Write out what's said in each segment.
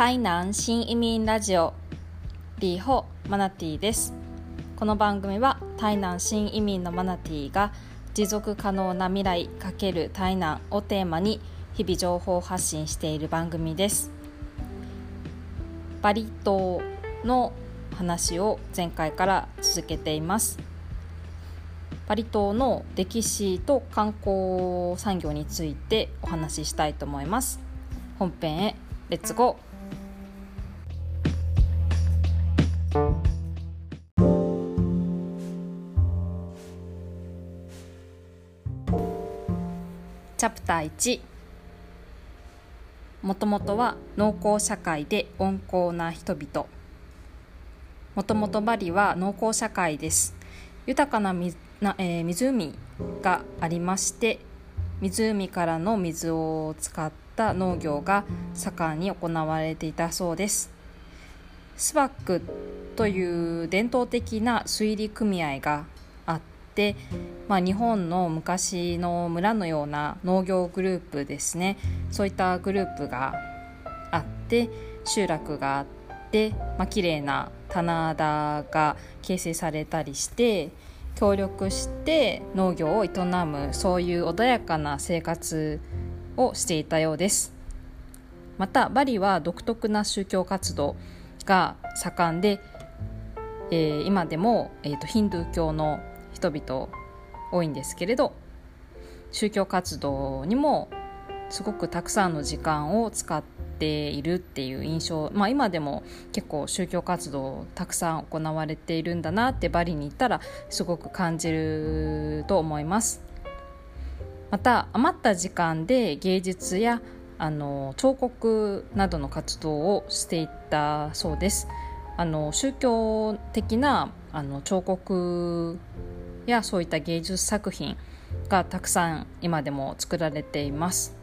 台南新移民ラジオ。リーホマナティです。この番組は台南新移民のマナティが持続可能な未来×台南をテーマに日々情報発信している番組です。バリ島の話を前回から続けています。バリ島の歴史と観光産業についてお話ししたいと思います。本編へレッツゴー。チャプター1もともとは農耕社会で温厚な人々。もともとバリは農耕社会です。豊かなな、えー、湖がありまして湖からの水を使った農業が盛んに行われていたそうです。スバックという伝統的な水利組合があって、まあ、日本の昔の村のような農業グループですね。そういったグループがあって集落があって、まあ綺麗な棚田が形成されたりして協力して農業を営むそういう穏やかな生活をしていたようです。またバリは独特な宗教活動が盛んで、えー、今でも、えーと、ヒンドゥー教の人々多いんですけれど宗教活動にもすごくたくさんの時間を使っているっていう印象、まあ、今でも結構宗教活動たくさん行われているんだなってバリに行ったらすごく感じると思います。また余った時間で芸術やあの彫刻などの活動をしていったそうです。あの宗教的なあの彫刻やそういった芸術作品がたくさん今でも作られています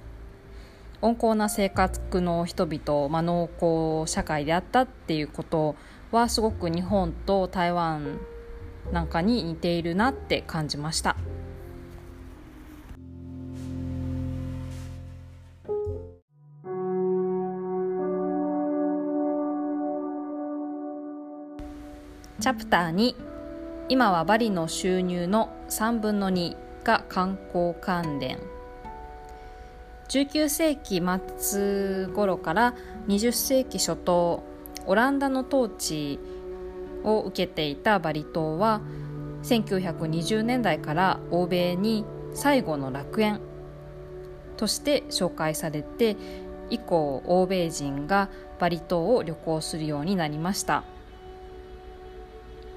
温厚な性格の人々、まあ、農耕社会であったっていうことはすごく日本と台湾なんかに似ているなって感じました。チャプター2今はバリの収入の3分の2が観光関連19世紀末頃から20世紀初頭オランダの統治を受けていたバリ島は1920年代から欧米に最後の楽園として紹介されて以降欧米人がバリ島を旅行するようになりました。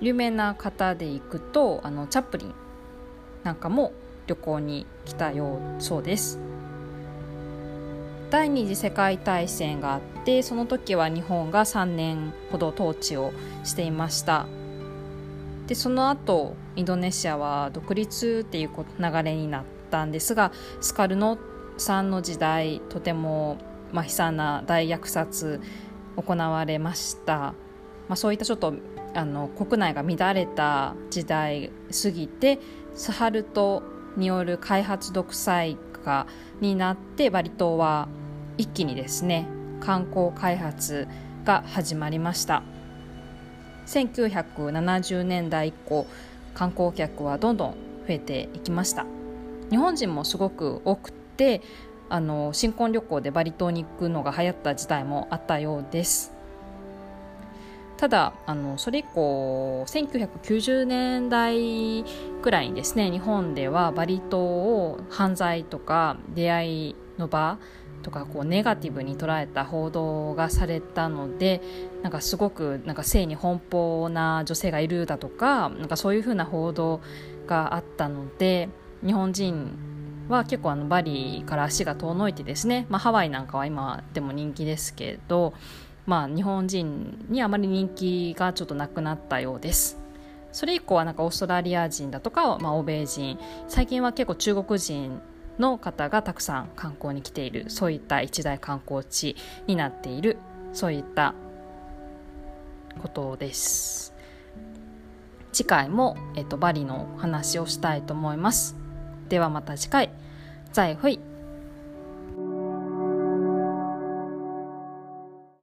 有名な方で行くとあのチャップリンなんかも旅行に来たようそうです。第二次世界大戦があってその時は日本が3年ほど統治をしていました。でその後インドネシアは独立っていう流れになったんですがスカルノさんの時代とても、まあ、悲惨な大虐殺行われました、まあ、そういったちょっとあの国内が乱れた時代過ぎてスハルトによる開発独裁化になってバリ島は一気にですね観光開発が始まりました。1970年代以降観光客はどんどん増えていきました。日本人もすごく多くてあの新婚旅行でバリ島に行くのが流行った時代もあったようです。ただあのそれ以降1990年代くらいにですね日本ではバリ島を犯罪とか出会いの場とかこうネガティブに捉えた報道がされたのでなんかすごくなんか性に奔放な女性がいるだとかなんかそういうふうな報道があったので日本人は結構あのバリから足が遠のいてですね、まあ、ハワイなんかは今でも人気ですけどまあ、日本人にあまり人気がちょっとなくなったようです。それ以降はなんかオーストラリア人だとか、まあ、欧米人。最近は結構中国人の方がたくさん観光に来ているそういった一大観光地になっているそういったことです。次回も、えっと、バリの話をしたいと思います。ではまた次回。再会。